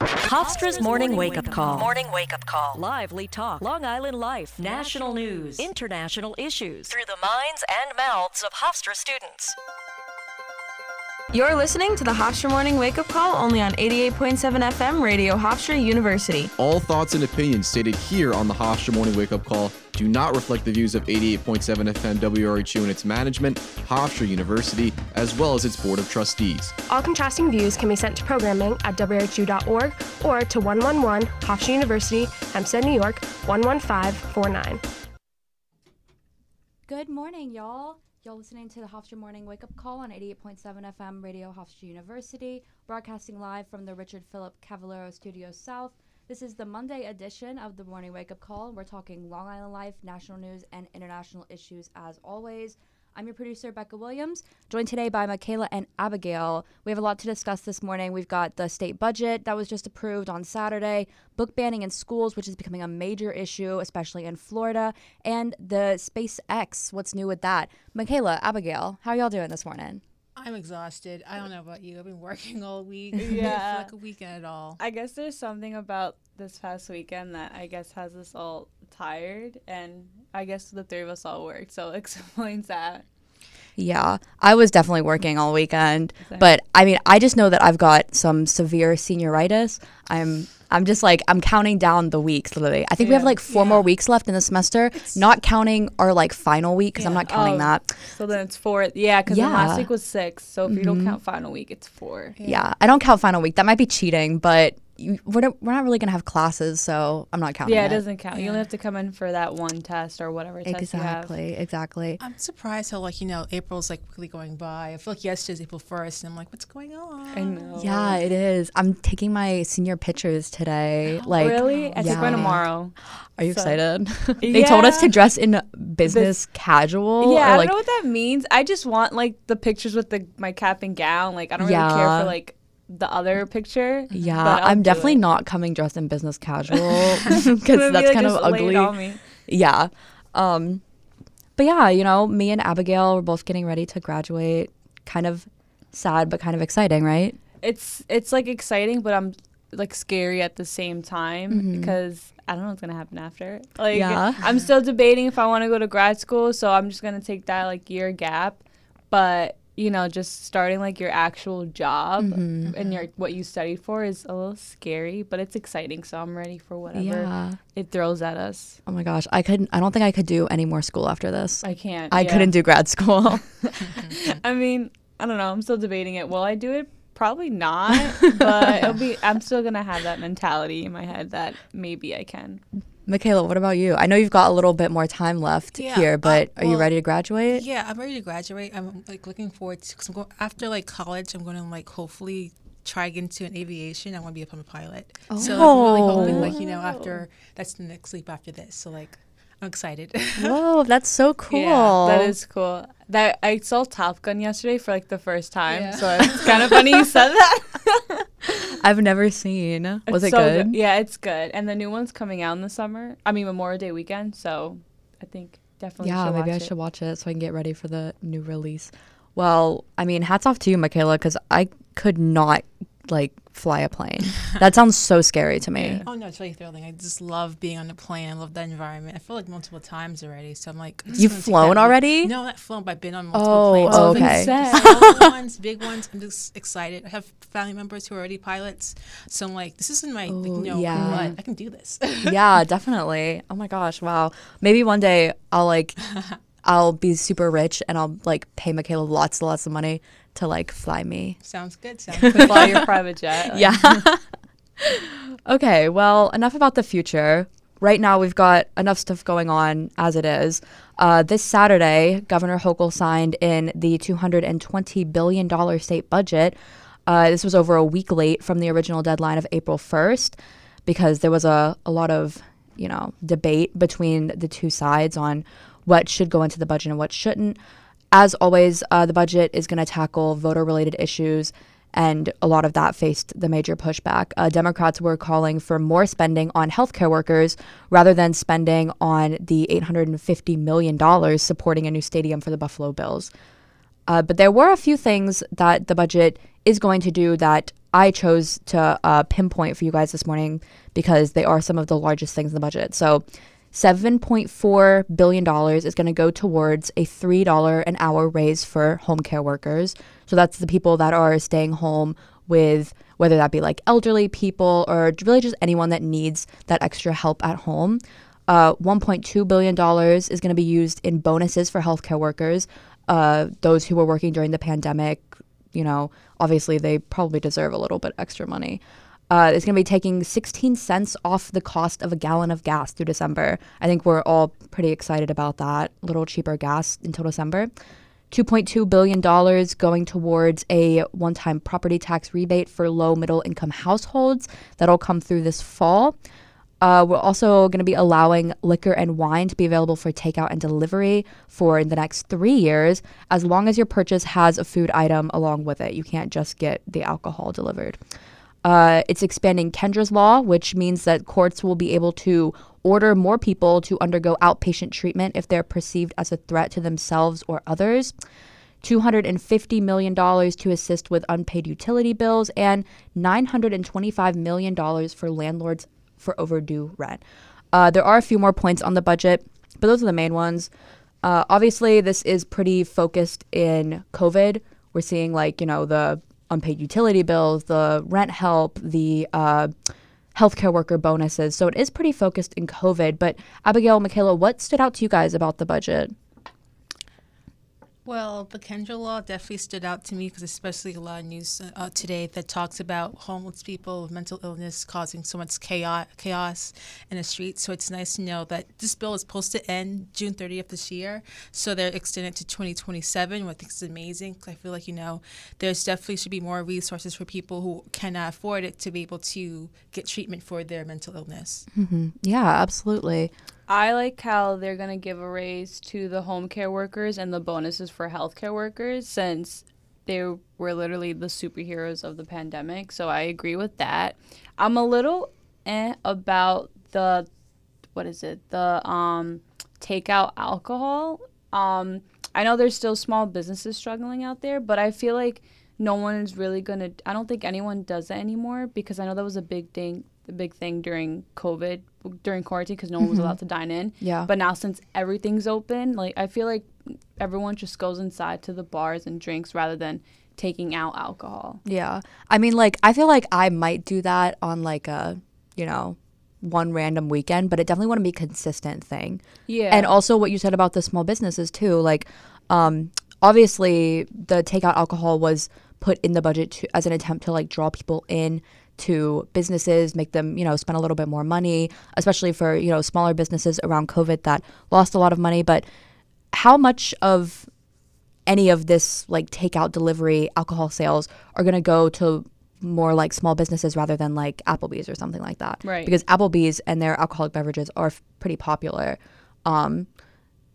Hofstra's morning wake up call. Morning wake up call. Lively talk. Long Island life. National news. International issues. Through the minds and mouths of Hofstra students. You're listening to the Hofstra Morning Wake Up Call only on 88.7 FM Radio Hofstra University. All thoughts and opinions stated here on the Hofstra Morning Wake Up Call do not reflect the views of 88.7 FM WRHU and its management, Hofstra University, as well as its Board of Trustees. All contrasting views can be sent to programming at WRHU.org or to 111 Hofstra University, Hempstead, New York 11549. Good morning, y'all. Y'all listening to the Hofstra Morning Wake Up Call on 88.7 FM Radio Hofstra University, broadcasting live from the Richard Philip Cavallero Studios South. This is the Monday edition of the Morning Wake Up Call. We're talking Long Island life, national news, and international issues as always. I'm your producer, Becca Williams, joined today by Makayla and Abigail. We have a lot to discuss this morning. We've got the state budget that was just approved on Saturday, book banning in schools, which is becoming a major issue, especially in Florida, and the SpaceX. What's new with that? Makayla, Abigail, how are y'all doing this morning? I'm exhausted. I don't know about you. I've been working all week. Yeah. like a weekend at all. I guess there's something about this past weekend that I guess has us all tired, and I guess the three of us all worked, so it explains that. Yeah, I was definitely working all weekend, Same. but I mean, I just know that I've got some severe senioritis. I'm I'm just like I'm counting down the weeks literally. I think we have like four more weeks left in the semester, not counting our like final week because I'm not counting Oh, that. So then it's four. Yeah, because Yeah. Mm-hmm. last week was six. So if you don't count final week, it's four. Yeah. I don't count final week. That might be cheating, but you, we're not, we're not really gonna have classes, so I'm not counting. Yeah, it it doesn't count. You only have to come in for that one test or whatever test you have. Exactly, exactly. I'm surprised how like you know April's like quickly going by. I feel like yesterday's April first, and I'm like, what's going on? I know. Yeah, it is. I'm taking my senior pictures today. Like, really? I take mine yeah. tomorrow. Are you So- excited? they told us to dress in business casual. yeah, or I don't know what that means. I just want like the pictures with the my cap and gown. Like I don't really care for like the other picture. Yeah, I'm definitely it. not coming dressed in business casual because that's like, kind of just lay it ugly. Yeah. Um, but yeah, you know, me and Abigail were both getting ready to graduate. Kind of sad, but kind of exciting, right? it's it's like exciting, but I'm like scary at the same time because I don't know what's gonna happen after. Like Yeah. I'm still debating if I want to go to grad school, so I'm just gonna take that like year gap. But you know, just starting like your actual job mm-hmm, and mm-hmm. your what you studied for is a little scary, but it's exciting. So I'm ready for whatever Yeah. it throws at us. Oh my gosh, I couldn't. I don't think I could do any more school after this. I can't. I yeah. couldn't do grad school. I mean, I don't know. I'm still debating it. Will I do it? Probably not. but it'll be. I'm still gonna have that mentality in my head that maybe I can. Makayla, what about you? I know you've got a little bit more time left Yeah, here, uh, but are you ready to graduate? Yeah, I'm ready to graduate. I'm like looking forward to because I'm going after like college. I'm going to like hopefully try to get into an aviation. I want to be a plumber pilot. So like, I'm really hoping like you know after that's the next leap after this. So like I'm excited. Whoa, that's so cool. Yeah, that is cool. That I saw Top Gun yesterday for like the first time, Yeah. so it's kind of funny you said that. I've never seen. Was It's it so good? Yeah, it's good. And the new one's coming out in the summer. I mean Memorial Day weekend, so I think definitely. Yeah, maybe I watch should watch it so I can get ready for the new release. Well, I mean, hats off to you, Makayla, because I could not like fly a plane. that sounds so scary to me. oh no, it's really thrilling. I just love being on the plane. I love that environment. I feel like multiple times already. So I'm like, You've flown already? No, not flown, but I've been on multiple Oh, planes. oh, okay. ones, big ones. I'm just excited. I have family members who are already pilots, so I'm like, this isn't my, like, Oh, you know, yeah. blood. I can do this. yeah, definitely. Oh my gosh, wow. Maybe one day I'll like I'll be super rich and I'll like pay Makayla lots and lots of money to like fly me. Sounds good. Sounds good. Fly your private jet. like- Yeah. okay, well, enough about the future. Right now, we've got enough stuff going on as it is. Uh, this Saturday, Governor Hochul signed in the $220 billion state budget. Uh, this was over a week late from the original deadline of April 1st because there was a, a lot of, you know, debate between the two sides on what should go into the budget and what shouldn't. As always, uh, the budget is going to tackle voter related issues, and a lot of that faced the major pushback. Uh, Democrats were calling for more spending on healthcare workers rather than spending on the $850 million supporting a new stadium for the Buffalo Bills. Uh, but there were a few things that the budget is going to do that I chose to uh, pinpoint for you guys this morning because they are some of the largest things in the budget. So, $7.4 billion is going to go towards a $3 an hour raise for home care workers. So, that's the people that are staying home with whether that be like elderly people or really just anyone that needs that extra help at home. Uh, $1.2 billion is going to be used in bonuses for healthcare workers, uh, those who were working during the pandemic. You know, obviously they probably deserve a little bit extra money. Uh, it's going to be taking 16 cents off the cost of a gallon of gas through December. I think we're all pretty excited about that. A little cheaper gas until December. $2.2 billion going towards a one time property tax rebate for low middle income households. That'll come through this fall. Uh, we're also going to be allowing liquor and wine to be available for takeout and delivery for the next three years, as long as your purchase has a food item along with it. You can't just get the alcohol delivered. Uh, it's expanding Kendra's law, which means that courts will be able to order more people to undergo outpatient treatment if they're perceived as a threat to themselves or others. $250 million to assist with unpaid utility bills, and $925 million for landlords for overdue rent. Uh, there are a few more points on the budget, but those are the main ones. Uh, obviously, this is pretty focused in COVID. We're seeing, like, you know, the unpaid utility bills, the rent help, the uh, healthcare worker bonuses. So it is pretty focused in COVID. But Abigail, Makayla, what stood out to you guys about the budget? Well, the Kendra law definitely stood out to me because, especially a lot of news uh, today that talks about homeless people with mental illness causing so much chaos, chaos in the streets. So it's nice to know that this bill is supposed to end June 30th this year. So they're extending to 2027, which I think is amazing. Cause I feel like, you know, there's definitely should be more resources for people who cannot afford it to be able to get treatment for their mental illness. Mm-hmm. Yeah, absolutely. I like how they're going to give a raise to the home care workers and the bonuses for healthcare workers since they were literally the superheroes of the pandemic. So I agree with that. I'm a little eh about the what is it? The um takeout alcohol. Um I know there's still small businesses struggling out there, but I feel like no one is really going to I don't think anyone does that anymore because I know that was a big thing the big thing during COVID, during quarantine, because no one was mm-hmm. allowed to dine in. Yeah. But now since everything's open, like I feel like everyone just goes inside to the bars and drinks rather than taking out alcohol. Yeah. I mean, like I feel like I might do that on like a, you know, one random weekend, but it definitely want to be a consistent thing. Yeah. And also what you said about the small businesses too, like um obviously the takeout alcohol was put in the budget to, as an attempt to like draw people in to businesses, make them, you know, spend a little bit more money, especially for, you know, smaller businesses around COVID that lost a lot of money. But how much of any of this like takeout delivery alcohol sales are going to go to more like small businesses rather than like Applebee's or something like that. Right. Because Applebee's and their alcoholic beverages are f- pretty popular. Um,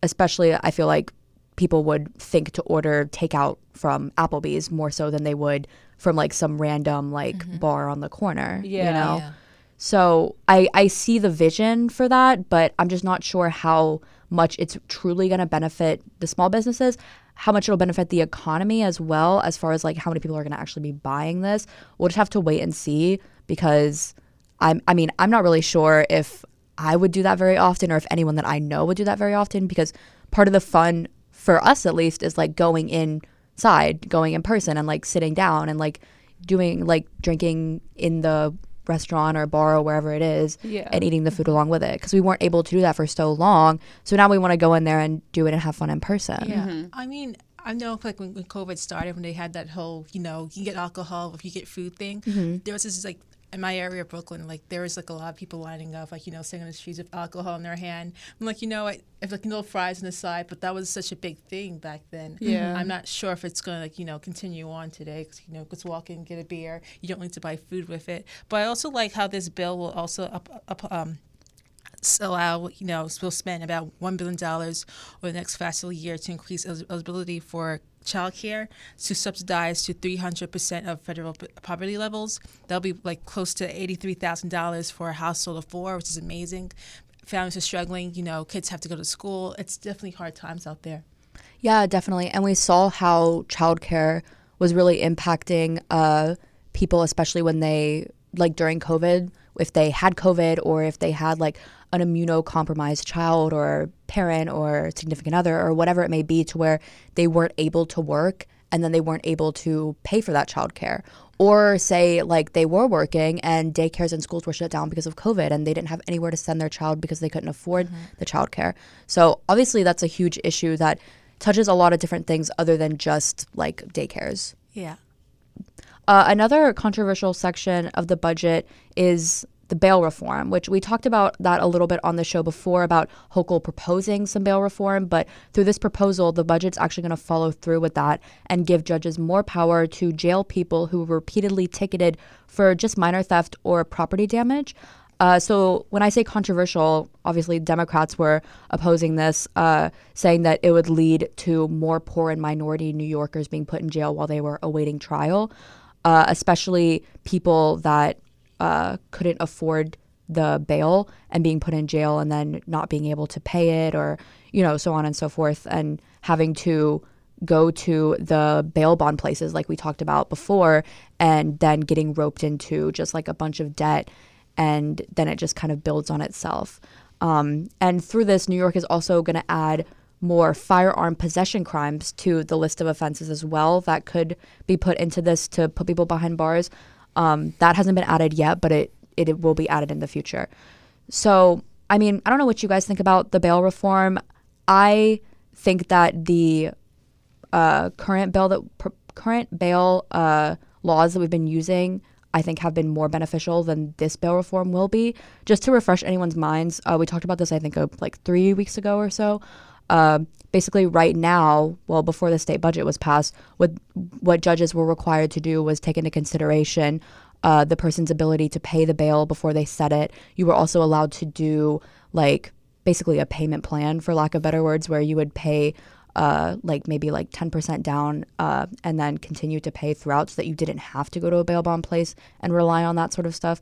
especially, I feel like people would think to order takeout from Applebee's more so than they would from like some random like mm-hmm. bar on the corner. Yeah. You know? Yeah. So I, I see the vision for that, but I'm just not sure how much it's truly going to benefit the small businesses, how much it'll benefit the economy as well, as far as like how many people are going to actually be buying this. We'll just have to wait and see because I'm, I mean, I'm not really sure if I would do that very often or if anyone that I know would do that very often because part of the fun for us at least is like going in side, going in person and like sitting down and like doing like drinking in the restaurant or bar or wherever it is yeah. and eating the food along with it because we weren't able to do that for so long. So now we want to go in there and do it and have fun in person. Yeah. Mm-hmm. I mean, I know like when, when COVID started, when they had that whole, you know, you get alcohol if you get food thing, mm-hmm. there was this like in my area of Brooklyn, like there was like a lot of people lining up, like you know, sitting on the streets with alcohol in their hand. I'm like, you know, I, if like little fries on the side, but that was such a big thing back then. Yeah, I'm not sure if it's gonna like you know continue on today. Cause, you know, just walk in, get a beer. You don't need to buy food with it. But I also like how this bill will also up, up um, allow, you know, will spend about $1 billion over the next fiscal year to increase eligibility for childcare to subsidize to 300% of federal poverty levels. That'll be like close to $83,000 for a household of four, which is amazing. Families are struggling, you know, kids have to go to school. It's definitely hard times out there. Yeah, definitely. And we saw how childcare was really impacting uh, people, especially when they like during COVID, if they had COVID or if they had like an immunocompromised child or parent or significant other or whatever it may be, to where they weren't able to work and then they weren't able to pay for that childcare. Or say like they were working and daycares and schools were shut down because of COVID and they didn't have anywhere to send their child because they couldn't afford mm-hmm. the childcare. So obviously that's a huge issue that touches a lot of different things other than just like daycares. Yeah. Uh, another controversial section of the budget is the bail reform, which we talked about that a little bit on the show before about Hochul proposing some bail reform. But through this proposal, the budget's actually going to follow through with that and give judges more power to jail people who were repeatedly ticketed for just minor theft or property damage. Uh, so when I say controversial, obviously Democrats were opposing this, uh, saying that it would lead to more poor and minority New Yorkers being put in jail while they were awaiting trial, uh, especially people that uh, couldn't afford the bail and being put in jail and then not being able to pay it, or you know, so on and so forth, and having to go to the bail bond places like we talked about before, and then getting roped into just like a bunch of debt and then it just kind of builds on itself. Um, and through this, New York is also going to add more firearm possession crimes to the list of offenses as well that could be put into this to put people behind bars. Um, that hasn't been added yet, but it, it will be added in the future. So, I mean, I don't know what you guys think about the bail reform. I think that the uh, current bail that pr- current bail uh, laws that we've been using I think have been more beneficial than this bail reform will be. Just to refresh anyone's minds, uh, we talked about this I think uh, like three weeks ago or so. Uh, basically, right now, well, before the state budget was passed, what what judges were required to do was take into consideration uh, the person's ability to pay the bail before they set it. You were also allowed to do like basically a payment plan, for lack of better words, where you would pay uh, like maybe like 10% down uh, and then continue to pay throughout so that you didn't have to go to a bail bond place and rely on that sort of stuff.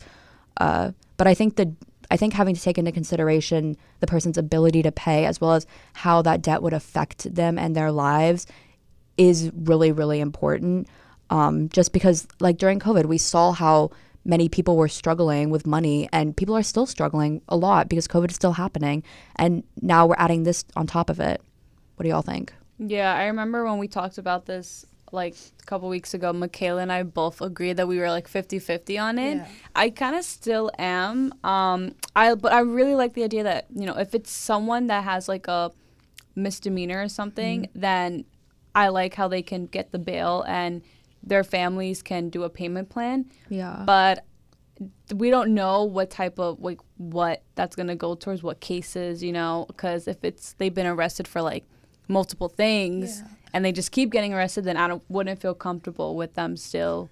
Uh, but I think the I think having to take into consideration the person's ability to pay as well as how that debt would affect them and their lives is really really important. Um, just because like during COVID we saw how many people were struggling with money and people are still struggling a lot because COVID is still happening and now we're adding this on top of it. What do y'all think? Yeah, I remember when we talked about this like a couple weeks ago, Makayla and I both agreed that we were like 50-50 on it. Yeah. I kind of still am. Um I but I really like the idea that, you know, if it's someone that has like a misdemeanor or something, mm-hmm. then I like how they can get the bail and their families can do a payment plan. Yeah. But we don't know what type of like what that's going to go towards what cases, you know, cuz if it's they've been arrested for like multiple things yeah. And they just keep getting arrested, then I don't, wouldn't feel comfortable with them still,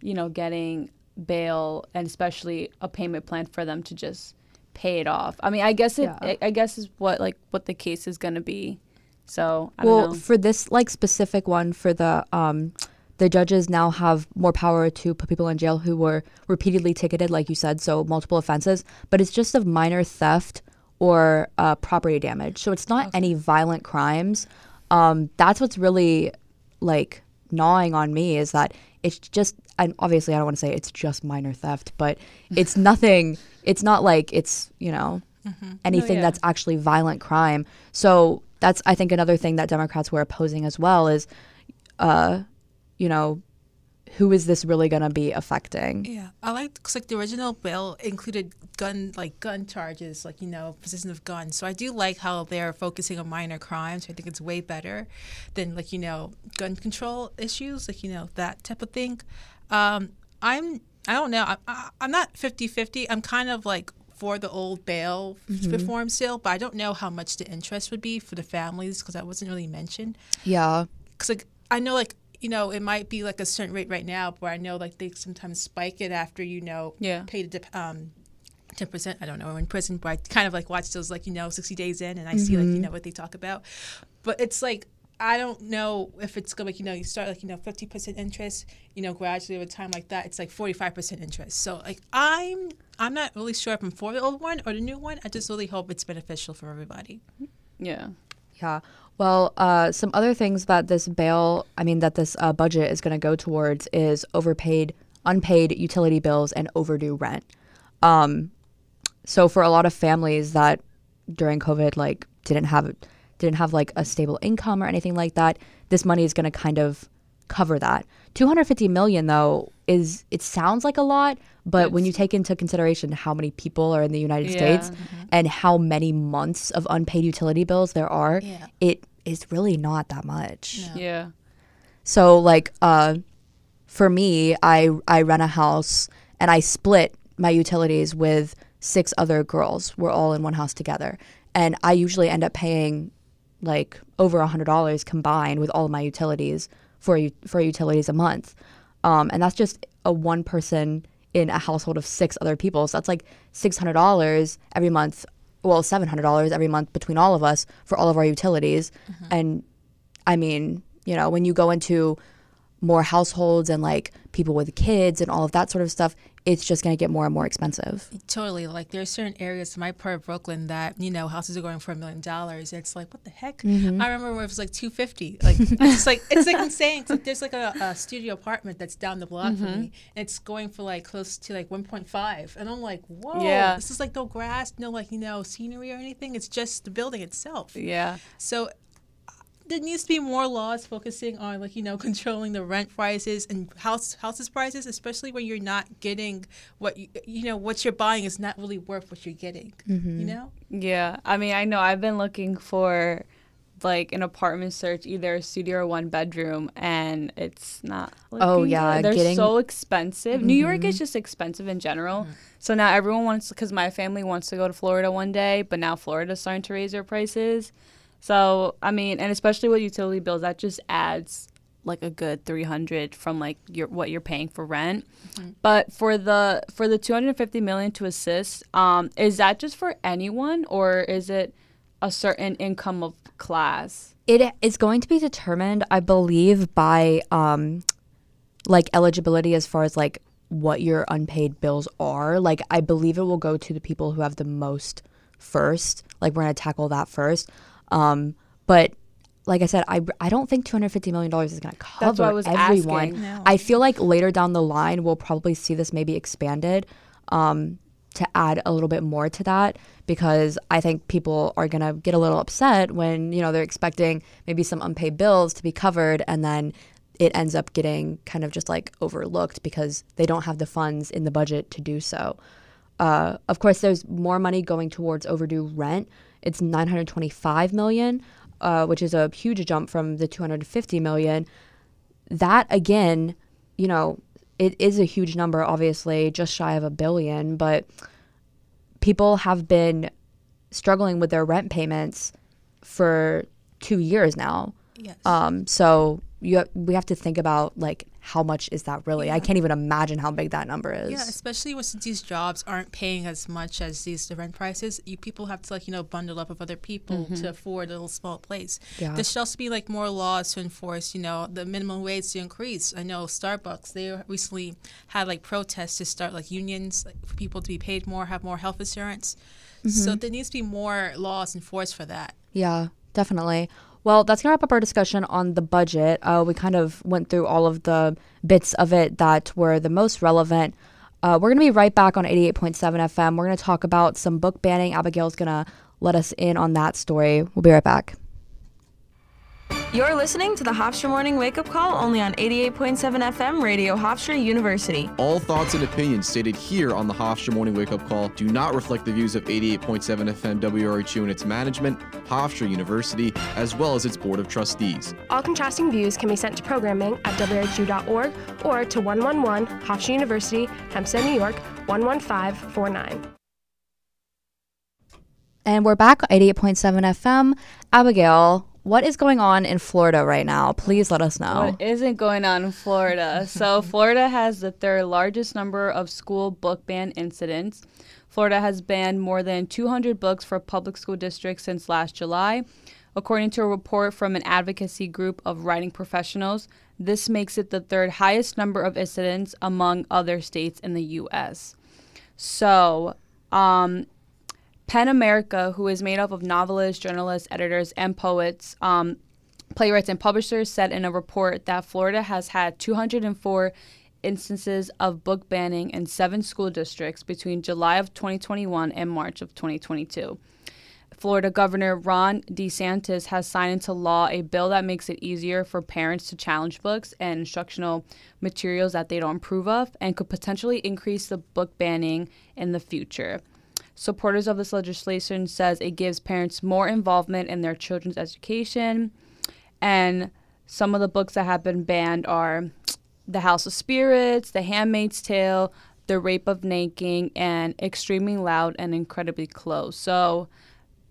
you know, getting bail and especially a payment plan for them to just pay it off. I mean, I guess it, yeah. I, I, guess is what like what the case is going to be. So, I well, for this like specific one for the um the judges now have more power to put people in jail who were repeatedly ticketed, like you said, so multiple offenses, but it's just of minor theft or uh, property damage. So it's not okay. any violent crimes. Um, that's what's really like gnawing on me is that it's just, and obviously I don't want to say it's just minor theft, but it's nothing, it's not like it's, you know, mm-hmm. anything oh, yeah. that's actually violent crime. So that's, I think, another thing that Democrats were opposing as well is, uh, you know, who is this really going to be affecting? Yeah, I like because like the original bill included gun like gun charges, like you know possession of guns. So I do like how they're focusing on minor crimes. I think it's way better than like you know gun control issues, like you know that type of thing. Um, I'm I don't know. I, I'm not 50-50. I'm kind of like for the old bail mm-hmm. reform still, but I don't know how much the interest would be for the families because that wasn't really mentioned. Yeah, because like I know like you know, it might be like a certain rate right now, but I know like they sometimes spike it after you know yeah. pay the um, ten percent. I don't know in prison, but I kind of like watch those like you know sixty days in, and I mm-hmm. see like you mm-hmm. know what they talk about. But it's like I don't know if it's gonna like you know you start like you know fifty percent interest, you know gradually over time like that, it's like forty five percent interest. So like I'm I'm not really sure if I'm for the old one or the new one. I just really hope it's beneficial for everybody. Yeah. Yeah. Well, uh, some other things that this bail, I mean, that this uh, budget is going to go towards is overpaid unpaid utility bills and overdue rent. Um, so for a lot of families that during COVID like didn't have didn't have like a stable income or anything like that, this money is going to kind of cover that. 250 million though is it sounds like a lot, but when you take into consideration how many people are in the United Yeah. States and how many months of unpaid utility bills there are, Yeah. it is really not that much. Yeah. So like uh for me, I I rent a house and I split my utilities with six other girls. We're all in one house together. And I usually end up paying like over a hundred dollars combined with all of my utilities for for utilities a month. Um, and that's just a one person in a household of six other people. So that's like six hundred dollars every month. Well, seven hundred dollars every month between all of us for all of our utilities. And I mean, you know, when you go into more households and like people with kids and all of that sort of stuff, it's just going to get more and more expensive. Totally. Like there's certain areas in my part of Brooklyn that you know houses are going for a million dollars. It's like what the heck? Mm-hmm. I remember when it was like two fifty. Like it's like it's like insane. It's like there's like a, a studio apartment that's down the block Mm-hmm. from me, and it's going for like close to like one point five. And I'm like, whoa. Yeah. This is like no grass, no like you know scenery or anything. It's just the building itself. Yeah. So there needs to be more laws focusing on like you know controlling the rent prices and house houses prices, especially when you're not getting what you you know what you're buying is not really worth what you're getting. You mm-hmm. know. Yeah, I mean, I know I've been looking for like an apartment search, either a studio or one bedroom, and it's not. Oh, yeah, good. they're getting- so expensive. New York is mm-hmm. just expensive in general. So now everyone wants because my family wants to go to Florida one day, but now Florida's starting to raise their prices. So I mean, and especially with utility bills, that just adds like a good 300 from like your what you're paying for rent. But for the for the 250 million to assist, um, is that just for anyone or is it a certain income of class? It is going to be determined, I believe, by um, like eligibility as far as like what your unpaid bills are. Like, I believe it will go to the people who have the most first. Like, we're going to tackle that first. Um, but like I said, I, I don't think $250 million is going to cover I was everyone. asking. No. I feel like later down the line, we'll probably see this maybe expanded um, to add a little bit more to that because I think people are going to get a little upset when, you know, they're expecting maybe some unpaid bills to be covered and then it ends up getting kind of just like overlooked because they don't have the funds in the budget to do so. Uh, of course, there's more money going towards overdue rent. It's 925 million, uh, which is a huge jump from the 250 million. That again, you know, it is a huge number, obviously, just shy of a billion, but people have been struggling with their rent payments for two years now. Yes. Um, so you we have to think about like how much is that really? I can't even imagine how big that number is. Yeah, especially since these jobs aren't paying as much as these the rent prices, you people have to like you know bundle up with other people to mm-hmm. afford a little small place. Yeah. There should also be like more laws to enforce you know the minimum wage to increase. I know Starbucks they recently had like protests to start like unions like, for people to be paid more, have more health insurance. So mm-hmm. there needs to be more laws enforced for that. Yeah, definitely. Well, that's going to wrap up our discussion on the budget. Uh, we kind of went through all of the bits of it that were the most relevant. Uh, we're going to be right back on 88.7 FM. We're going to talk about some book banning. Abigail's going to let us in on that story. We'll be right back. You're listening to the Hofstra Morning Wake Up Call only on 88.7 FM Radio Hofstra University. All thoughts and opinions stated here on the Hofstra Morning Wake Up Call do not reflect the views of 88.7 FM WRHU and its management, Hofstra University, as well as its Board of Trustees. All contrasting views can be sent to programming at WRHU.org or to 111 Hofstra University, Hempstead, New York 11549. And we're back on 88.7 FM. Abigail, what is going on in Florida right now? Please let us know. What isn't going on in Florida? so, Florida has the third largest number of school book ban incidents. Florida has banned more than 200 books for public school districts since last July. According to a report from an advocacy group of writing professionals, this makes it the third highest number of incidents among other states in the U.S. So, um, PEN America, who is made up of novelists, journalists, editors, and poets, um, playwrights, and publishers, said in a report that Florida has had 204 instances of book banning in seven school districts between July of 2021 and March of 2022. Florida Governor Ron DeSantis has signed into law a bill that makes it easier for parents to challenge books and instructional materials that they don't approve of and could potentially increase the book banning in the future. Supporters of this legislation says it gives parents more involvement in their children's education and some of the books that have been banned are The House of Spirits, The Handmaid's Tale, The Rape of Nanking, and Extremely Loud and Incredibly Close. So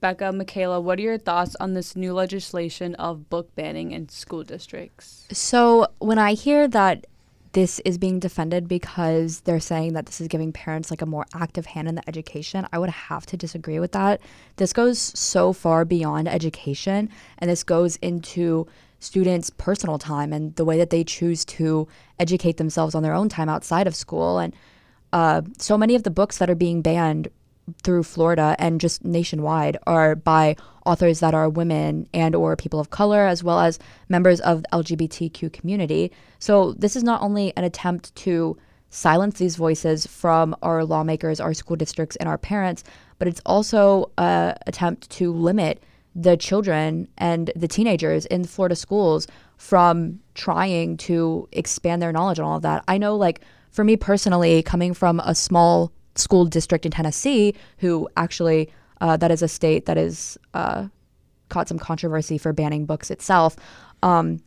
Becca, Makayla, what are your thoughts on this new legislation of book banning in school districts? So, when I hear that this is being defended because they're saying that this is giving parents like a more active hand in the education, I would have to disagree with that. This goes so far beyond education and this goes into students' personal time and the way that they choose to educate themselves on their own time outside of school. And uh, so many of the books that are being banned through Florida and just nationwide are by authors that are women and or people of color as well as members of the LGBTQ community. So this is not only an attempt to silence these voices from our lawmakers, our school districts and our parents, but it's also an attempt to limit the children and the teenagers in Florida schools from trying to expand their knowledge on all of that. I know like for me personally coming from a small school district in Tennessee who actually uh, that is a state that is uh, caught some controversy for banning books itself. Um,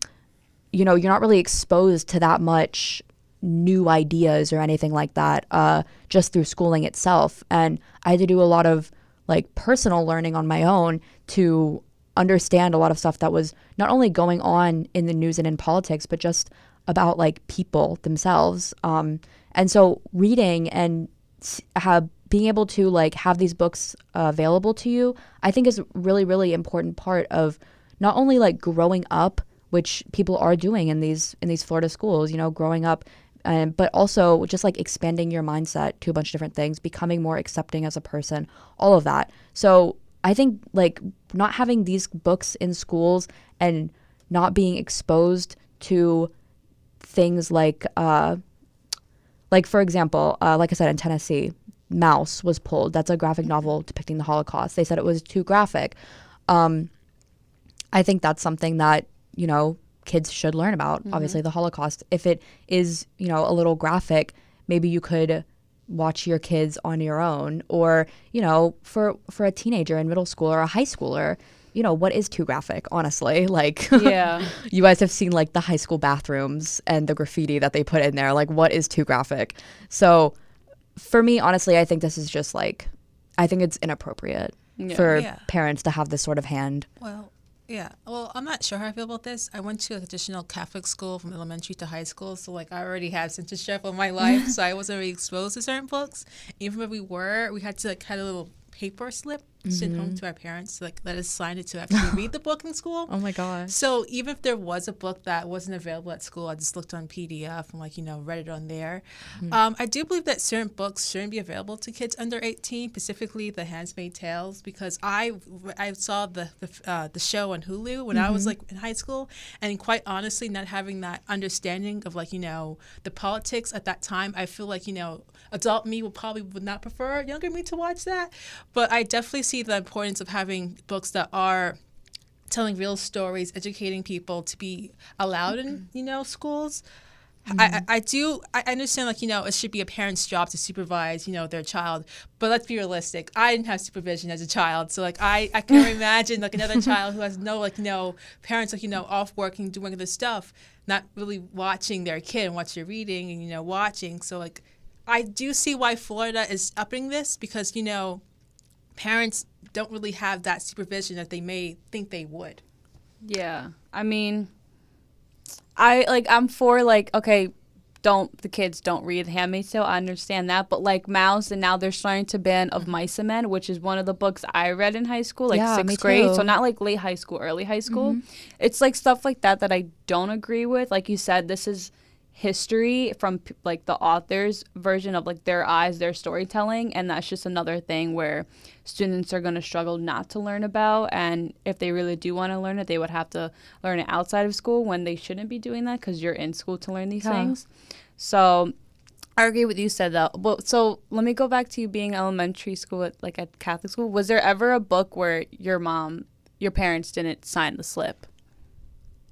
you know, you're not really exposed to that much new ideas or anything like that uh, just through schooling itself. And I had to do a lot of like personal learning on my own to understand a lot of stuff that was not only going on in the news and in politics, but just about like people themselves. Um, and so reading and have being able to like have these books uh, available to you, I think is really really important part of not only like growing up, which people are doing in these in these Florida schools, you know, growing up um, but also just like expanding your mindset to a bunch of different things, becoming more accepting as a person, all of that. So I think like not having these books in schools and not being exposed to things like uh, like, for example, uh, like I said, in Tennessee, Maus was pulled. That's a graphic novel depicting the Holocaust. They said it was too graphic. Um, I think that's something that, you know, kids should learn about, mm-hmm. obviously, the Holocaust. If it is, you know, a little graphic, maybe you could watch your kids on your own or you know for for a teenager in middle school or a high schooler you know, what is too graphic, honestly? Like, yeah. you guys have seen like the high school bathrooms and the graffiti that they put in there. Like, what is too graphic? So, for me, honestly, I think this is just like, I think it's inappropriate yeah. for yeah. parents to have this sort of hand. Well, yeah. Well, I'm not sure how I feel about this. I went to a traditional Catholic school from elementary to high school, so like I already had censorship in my life, so I wasn't really exposed to certain books. Even if we were, we had to like had a little paper slip. Sent home to our parents like let us sign it to actually read the book in school. Oh my god! So even if there was a book that wasn't available at school, I just looked on PDF and like you know read it on there. Mm-hmm. Um, I do believe that certain books shouldn't be available to kids under eighteen, specifically The Handmaid's Tales, because I I saw the the, uh, the show on Hulu when mm-hmm. I was mm-hmm. like in high school, and quite honestly, not having that understanding of like you know the politics at that time, I feel like you know adult me would probably would not prefer younger me to watch that. But I definitely see the importance of having books that are telling real stories, educating people to be allowed in you know schools. Mm-hmm. I, I do I understand like you know it should be a parent's job to supervise you know their child but let's be realistic I didn't have supervision as a child so like I I can imagine like another child who has no like you know parents like you know off working doing other stuff not really watching their kid and what you're reading and you know watching so like I do see why Florida is upping this because, you know, parents don't really have that supervision that they may think they would. Yeah. I mean, I like, I'm for like, okay, don't the kids don't read Handmaid's Tale. I understand that, but like Maus and now they're starting to ban of Mice and Men, which is one of the books I read in high school, like yeah, sixth grade. So not like late high school, early high school. Mm-hmm. It's like stuff like that that I don't agree with. Like you said, this is history from like the author's version of like their eyes their storytelling and that's just another thing where students are going to struggle not to learn about and if they really do want to learn it they would have to learn it outside of school when they shouldn't be doing that because you're in school to learn these yeah. things So I agree with you said that. Well, so let me go back to you being elementary school, at, like at Catholic school. Was there ever a book where your mom, your parents didn't sign the slip?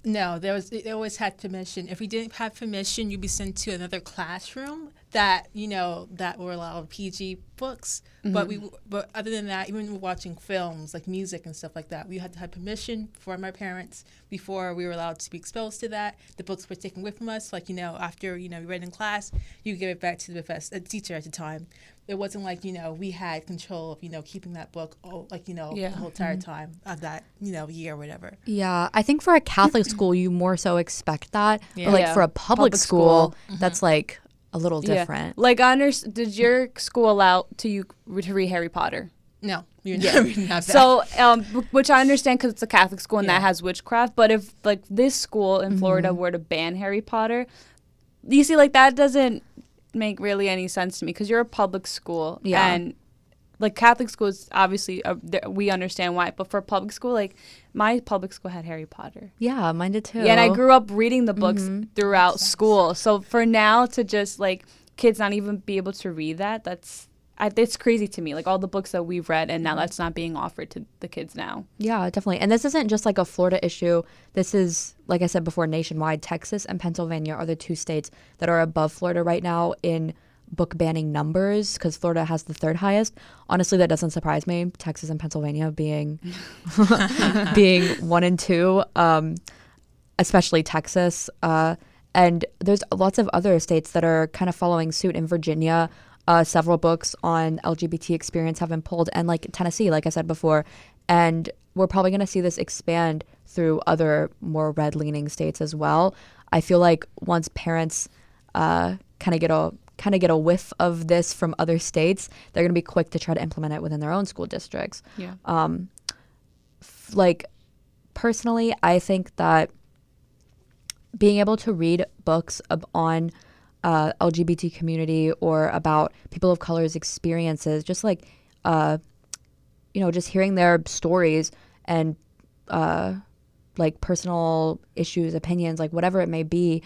No, there was. They always had permission. If we didn't have permission, you'd be sent to another classroom that you know that were allowed PG books. Mm-hmm. But we, but other than that, even watching films like music and stuff like that, we had to have permission from our parents before we were allowed to be exposed to that. The books were taken away from us. Like you know, after you know we read in class, you give it back to the professor, teacher at the time it wasn't like you know we had control of you know keeping that book all like you know yeah. the whole entire mm-hmm. time of that you know year or whatever. Yeah, I think for a Catholic school you more so expect that, yeah. but like yeah. for a public, public school, school. Mm-hmm. that's like a little different. Like, I understand. Did your school allow to you to read Harry Potter? No, you yeah. never have that. So, um, which I understand because it's a Catholic school and that has witchcraft. But if like this school in mm-hmm. Florida were to ban Harry Potter, you see, like that doesn't make really any sense to me because you're a public school yeah. and like Catholic schools, obviously uh, we understand why, but for public school, like my public school had Harry Potter. Yeah, mine did too. Yeah, and I grew up reading the books mm-hmm. throughout school. So for now to just like kids not even be able to read that, that's I, it's crazy to me. Like all the books that we've read, and now mm-hmm. that's not being offered to the kids now. Yeah, definitely. And this isn't just like a Florida issue. This is, like I said before, nationwide. Texas and Pennsylvania are the two states that are above Florida right now in book banning numbers because Florida has the third highest. Honestly, that doesn't surprise me. Texas and Pennsylvania being being one and two, um, especially Texas. Uh, and there's lots of other states that are kind of following suit. In Virginia, uh, several books on LGBT experience have been pulled, and like Tennessee, like I said before, and we're probably going to see this expand through other more red-leaning states as well. I feel like once parents uh, kind of get a kind of get a whiff of this from other states, they're going to be quick to try to implement it within their own school districts. Yeah. Um, f- like personally, I think that being able to read books on uh, LGBT community or about people of color's experiences, just like, uh, you know, just hearing their stories and uh, like personal issues, opinions, like whatever it may be.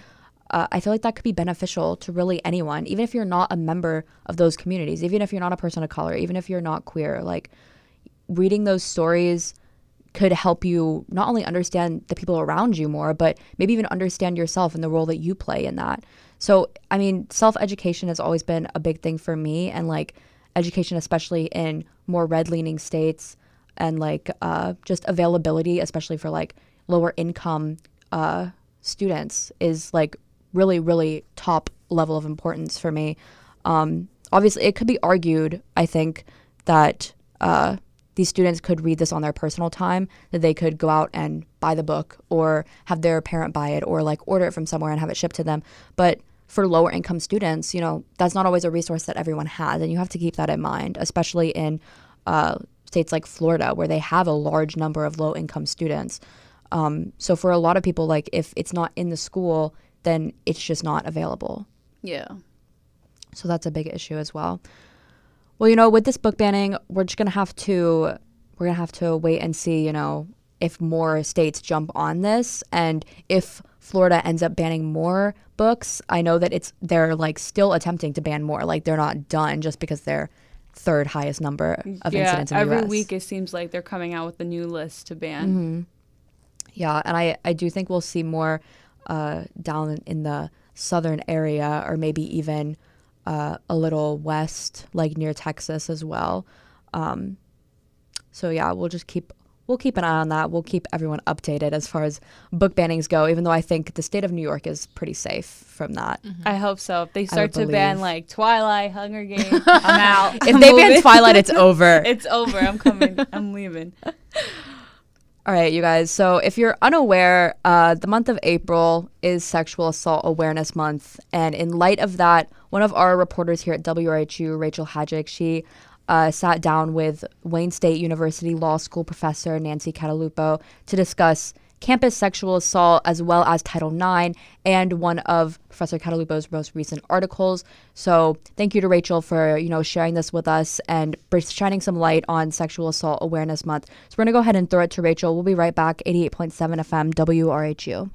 Uh, I feel like that could be beneficial to really anyone, even if you're not a member of those communities, even if you're not a person of color, even if you're not queer. Like reading those stories could help you not only understand the people around you more, but maybe even understand yourself and the role that you play in that. So, I mean, self education has always been a big thing for me, and like education, especially in more red leaning states, and like uh, just availability, especially for like lower income uh, students, is like really, really top level of importance for me. Um, obviously, it could be argued, I think, that uh, these students could read this on their personal time, that they could go out and buy the book or have their parent buy it or like order it from somewhere and have it shipped to them. But for lower income students, you know, that's not always a resource that everyone has. And you have to keep that in mind, especially in uh, states like Florida, where they have a large number of low income students. Um, so for a lot of people, like if it's not in the school, then it's just not available. Yeah. So that's a big issue as well. Well, you know, with this book banning, we're just gonna have to we're gonna have to wait and see, you know, if more states jump on this and if Florida ends up banning more books, I know that it's they're like still attempting to ban more. Like they're not done just because they're third highest number of yeah, incidents in every US. week it seems like they're coming out with a new list to ban. Mm-hmm. Yeah, and I I do think we'll see more uh, down in the southern area or maybe even uh, a little west, like near Texas as well. Um, so yeah, we'll just keep we'll keep an eye on that. We'll keep everyone updated as far as book bannings go, even though I think the state of New York is pretty safe from that. Mm-hmm. I hope so. If they start to believe. ban like Twilight, Hunger Games, I'm out. if I'm they moving. ban Twilight, it's over. it's over. I'm coming. I'm leaving. All right, you guys. So, if you're unaware, uh, the month of April is Sexual Assault Awareness Month. And in light of that, one of our reporters here at WRHU, Rachel Hadjic, she uh, sat down with Wayne State University Law School professor Nancy Cantalupo to discuss campus sexual assault as well as Title IX and one of Professor Cantalupo's most recent articles. So thank you to Rachel for you know sharing this with us and shining some light on Sexual Assault Awareness Month. So we're gonna go ahead and throw it to Rachel. We'll be right back. 88.7 FM WRHU.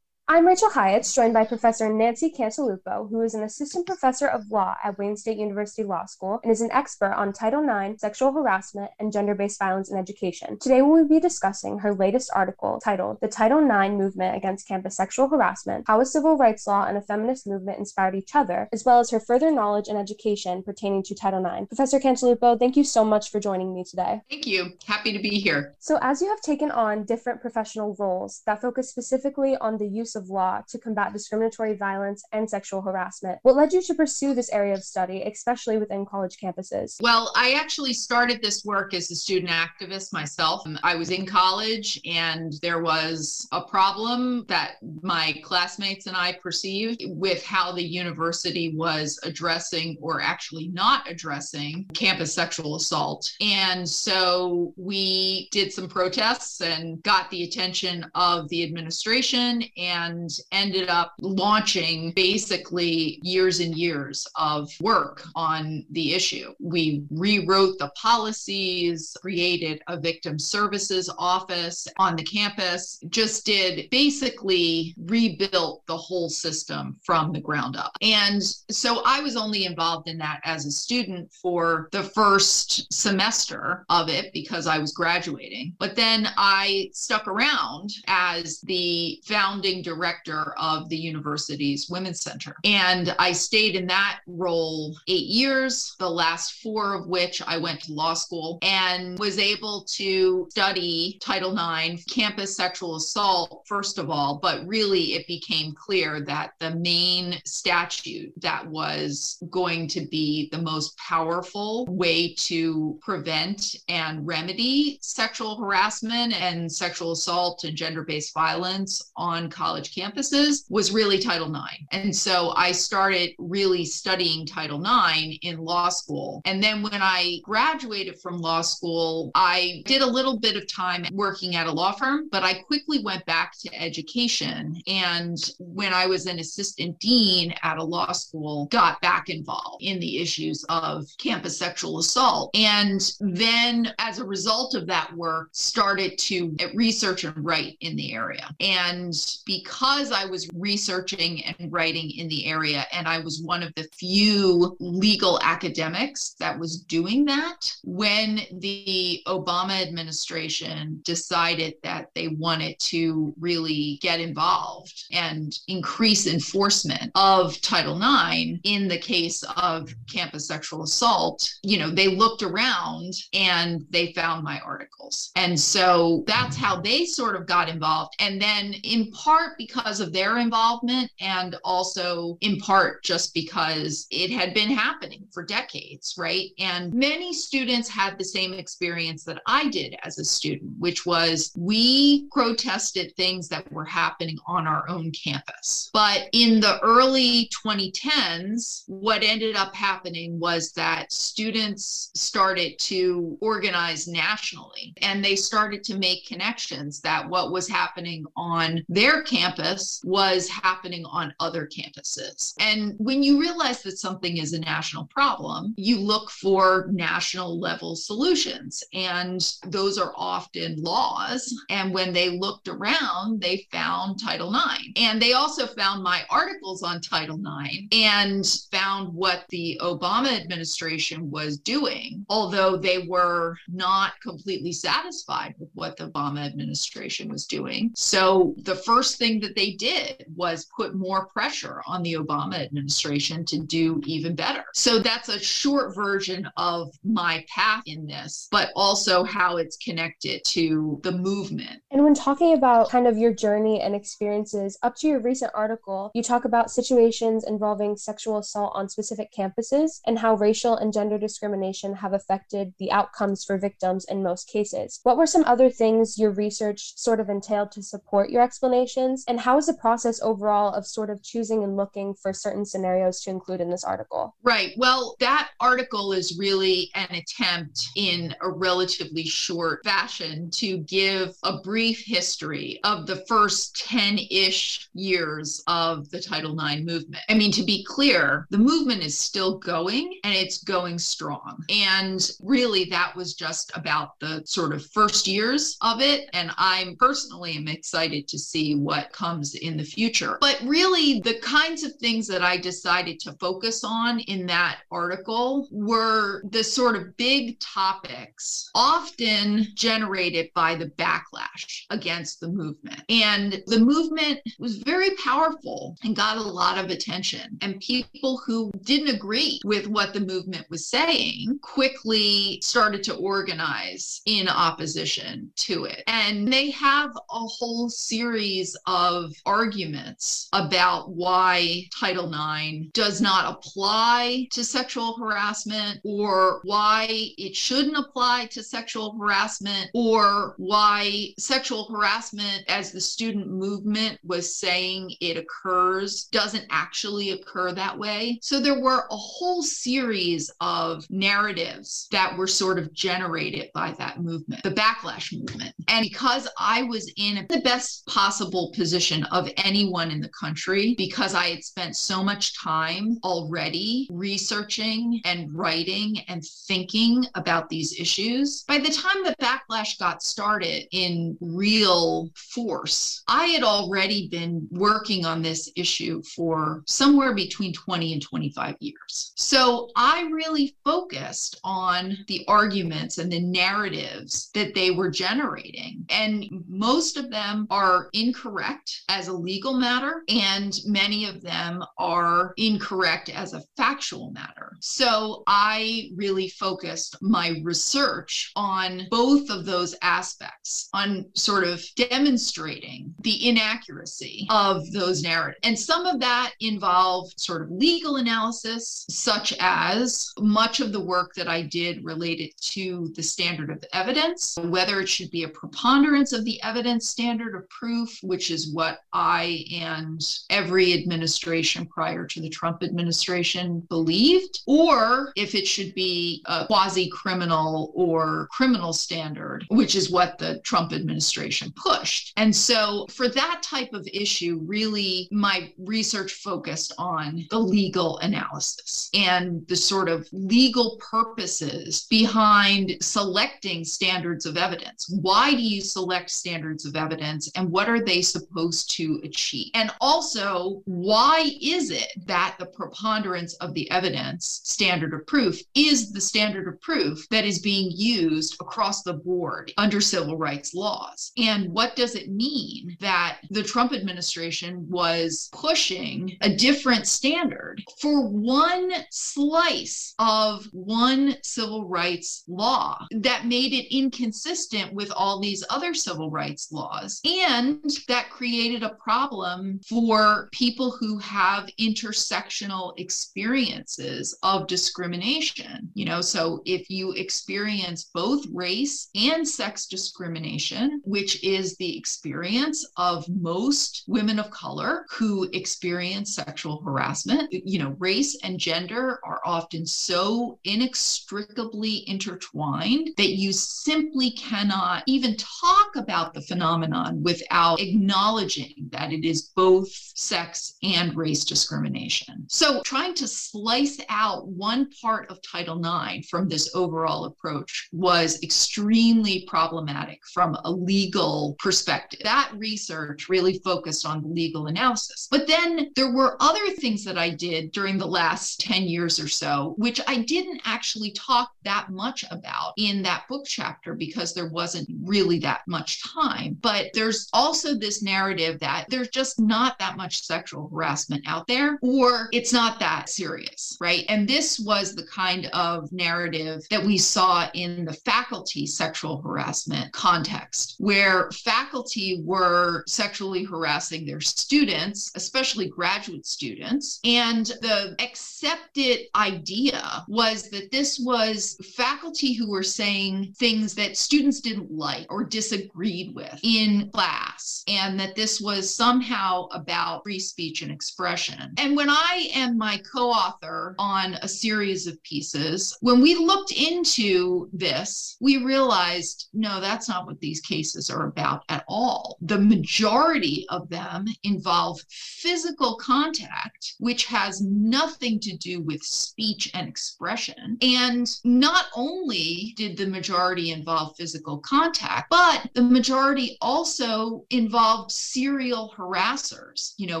I'm Rachel Hyatt, joined by Professor Nancy Cantalupo, who is an assistant professor of law at Wayne State University Law School and is an expert on Title IX, sexual harassment, and gender based violence in education. Today, we will be discussing her latest article titled The Title IX Movement Against Campus Sexual Harassment How a Civil Rights Law and a Feminist Movement Inspired Each Other, as well as her further knowledge and education pertaining to Title IX. Professor Cantalupo, thank you so much for joining me today. Thank you. Happy to be here. So, as you have taken on different professional roles that focus specifically on the use of of law to combat discriminatory violence and sexual harassment. What led you to pursue this area of study, especially within college campuses? Well, I actually started this work as a student activist myself. Um, I was in college and there was a problem that my classmates and I perceived with how the university was addressing or actually not addressing campus sexual assault. And so we did some protests and got the attention of the administration and and ended up launching basically years and years of work on the issue. We rewrote the policies, created a victim services office on the campus, just did basically rebuilt the whole system from the ground up. And so I was only involved in that as a student for the first semester of it because I was graduating. But then I stuck around as the founding director director of the university's Women's Center. And I stayed in that role eight years, the last four of which I went to law school and was able to study Title IX, campus sexual assault, first of all, but really it became clear that the main statute that was going to be the most powerful way to prevent and remedy sexual harassment and sexual assault and gender based violence on college campuses was really Title IX. And so I started really studying Title IX in law school. And then when I graduated from law school, I did a little bit of time working at a law firm, but I quickly went back to education. And when I was an assistant dean at a law school, got back involved in the issues of campus sexual assault. And then as a result of that work, started to research and write in the area. And because because I was researching and writing in the area, and I was one of the few legal academics that was doing that, when the Obama administration decided that they wanted to really get involved and increase enforcement of Title IX in the case of campus sexual assault, you know, they looked around and they found my articles. And so that's how they sort of got involved. And then in part because of their involvement and also in part just because it had been happening for decades, right? And many students had the same experience that I did as a student, which was we protested things that were happening on our own campus. But in the early 2010s, what ended up happening was that students started to organize nationally and they started to make connections that what was happening on their campus campus was happening on other campuses. And when you realize that something is a national problem, you look for national level solutions. And those are often laws. And when they looked around, they found Title IX. And they also found my articles on Title IX and found what the Obama administration was doing, although they were not completely satisfied with what the Obama administration was doing. So the first thing that they did was put more pressure on the Obama administration to do even better. So that's a short version of my path in this, but also how it's connected to the movement. And when talking about kind of your journey and experiences up to your recent article, you talk about situations involving sexual assault on specific campuses and how racial and gender discrimination have affected the outcomes for victims in most cases. What were some other things your research sort of entailed to support your explanations, and how is the process overall of sort of choosing and looking for certain scenarios to include in this article? Right. Well, that article is really an attempt in a relatively short fashion to give a brief history of the first 10 ish years of the Title IX movement. I mean, to be clear, the movement is still going and it's going strong. And really, that was just about the sort of first years of it. And I'm personally am excited to see what comes in the future. But really, the kinds of things that I decided to focus on in that article were the sort of big topics, often generated by the backlash against the movement. And the movement was very powerful and got a lot of attention. And people who didn't agree with what the movement was saying quickly started to organize in opposition to it. And they have a whole series of arguments about why Title IX does not apply to sexual harassment or why it shouldn't apply to sexual harassment or why sexual harassment, as the student movement was saying it occurs, doesn't actually occur that way. So there were a whole series of narratives that were sort of generated by that movement, the backlash movement. And because I was in the best possible position of anyone in the country, because I had spent so much time already researching and writing and thinking about these issues, by the time the backlash got started in real force, I had already been working on this issue for somewhere between 20 and 25 years. So I really focused on the arguments and the narratives that they were generating. And most of them are incorrect as a legal matter, and many of them are incorrect as a factual matter. So I really focused my research on both of those aspects, on sort of demonstrating the inaccuracy of those narratives. And some of that involved sort of legal analysis, such as much of the work that I did related to the standard of evidence, whether it should be a preponderance of the evidence standard of proof, which is what I and every administration prior to the Trump administration believed, or if it should be a quasi criminal or criminal standard, which is what the Trump administration pushed. And so for that type of issue, really, my research focused on the legal analysis and the sort of legal purposes behind selecting standards of evidence. Why do you select standards of evidence and what are they supposed to achieve? And also, why is it that the preponderance of the evidence standard of proof is the standard of proof that is being used across the board under civil rights laws? And what does it mean that the Trump administration was pushing a different standard for one slice of one civil rights law that made it inconsistent with all these other civil rights laws? And that created a problem for people who have intersectional experiences of discrimination. You know, so if you experience both race and sex discrimination, which is the experience of most women of color who experience sexual harassment, you know, race and gender are often so inextricably intertwined that you simply cannot even talk about the phenomenon without acknowledging that it is both sex and race discrimination. So, trying to slice out one part of Title IX from this overall approach was extremely problematic from a legal perspective. That research really focused on the legal analysis. But then there were other things that I did during the last 10 years or so, which I didn't actually talk that much about in that book chapter because there wasn't really that much time. But there's also this narrative that there's just not that much sexual harassment out there, or it's not that serious, right? And this was the kind of narrative that we saw in the faculty sexual harassment context, where faculty were sexually harassing their students, especially graduate students. And the accepted idea was that this was faculty who were saying things that students didn't like or disagreed with in class, and that this was somehow about free speech and expression. And when I and my co author on a series of pieces, when we looked into this, we realized no, that's not what these cases are about at all. The majority of them involve physical contact, which has nothing to do with speech and expression. And not only did the majority involve physical contact, but the majority also involved serial harassers, you know,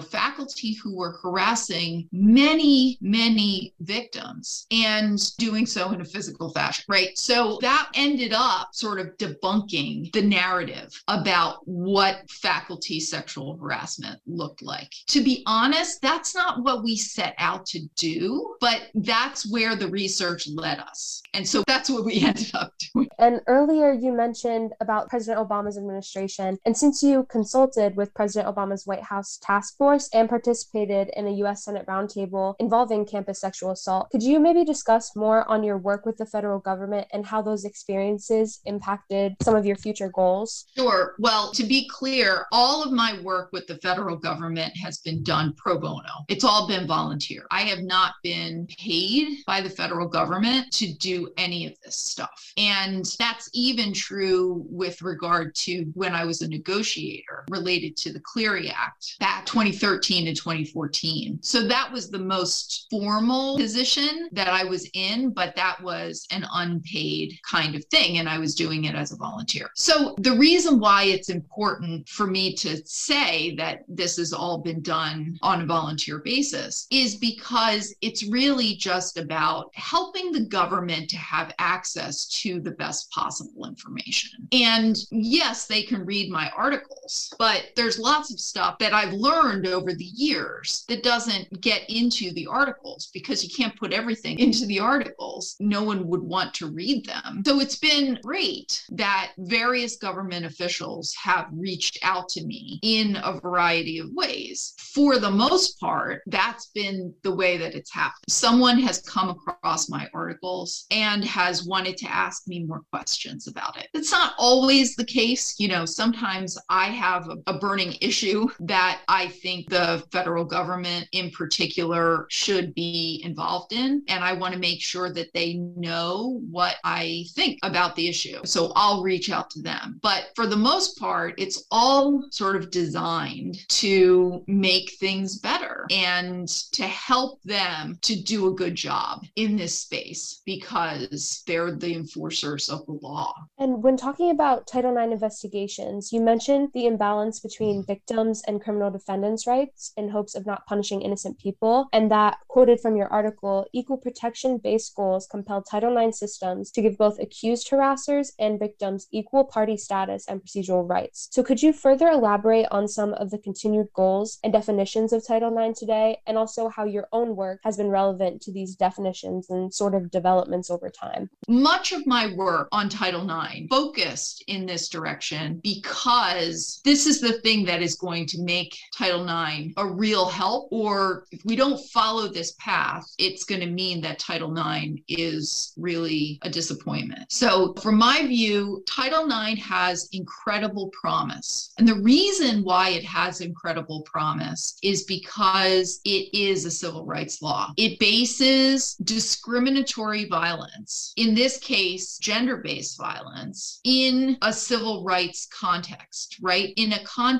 faculty who were harassing many, many victims and doing so in a physical fashion, right? So that ended up sort of debunking the narrative about what faculty sexual harassment looked like. To be honest, that's not what we set out to do, but that's where the research led us. And so that's what we ended up doing. And earlier you mentioned about President Obama's administration. And since you consulted with President Obama's White House task force and participated in a U.S. Senate roundtable involving campus sexual assault, could you maybe discuss more on your work with the federal government and how those experiences impacted some of your future goals? Sure. Well, to be clear, all of my work with the federal government has been done pro bono. It's all been volunteer. I have not been paid by the federal government to do any of this stuff. And that's even true with regard to when I was a negotiator related to the Clery Act back 2013 to 2014. So that was the most formal position that I was in, but that was an unpaid kind of thing. And I was doing it as a volunteer. So the reason why it's important for me to say that this has all been done on a volunteer basis is because it's really just about helping the government to have access to the best possible information. And yes, they can read my articles, but there's lots of stuff that I've learned over the years that doesn't get into the articles because you can't put everything into the articles. No one would want to read them. So it's been great that various government officials have reached out to me in a variety of ways. For the most part, that's been the way that it's happened. Someone has come across my articles and has wanted to ask me more questions about it. It's not always the case. You know, sometimes I have a, a burning issue that I think the federal government in particular should be involved in. And I want to make sure that they know what I think about the issue. So I'll reach out to them. But for the most part, it's all sort of designed to make things better and to help them to do a good job in this space because they're the enforcers of the law. And when talking about Title IX investigations, you mentioned the imbalance between victims and criminal defendants' rights in hopes of not punishing innocent people, and that, quoted from your article, equal protection based goals compel Title IX systems to give both accused harassers and victims equal party status and procedural rights. So, could you further elaborate on some of the continued goals and definitions of Title IX today, and also how your own work has been relevant to these definitions and sort of developments over time? Much of my work on Title IX focused in this direction because this is the thing that is going to make Title IX a real help. Or if we don't follow this path, it's going to mean that Title IX is really a disappointment. So, from my view, Title IX has incredible promise. And the reason why it has incredible promise is because it is a civil rights law. It bases discriminatory violence, in this case, gender based violence, in a civil rights context, right? In a context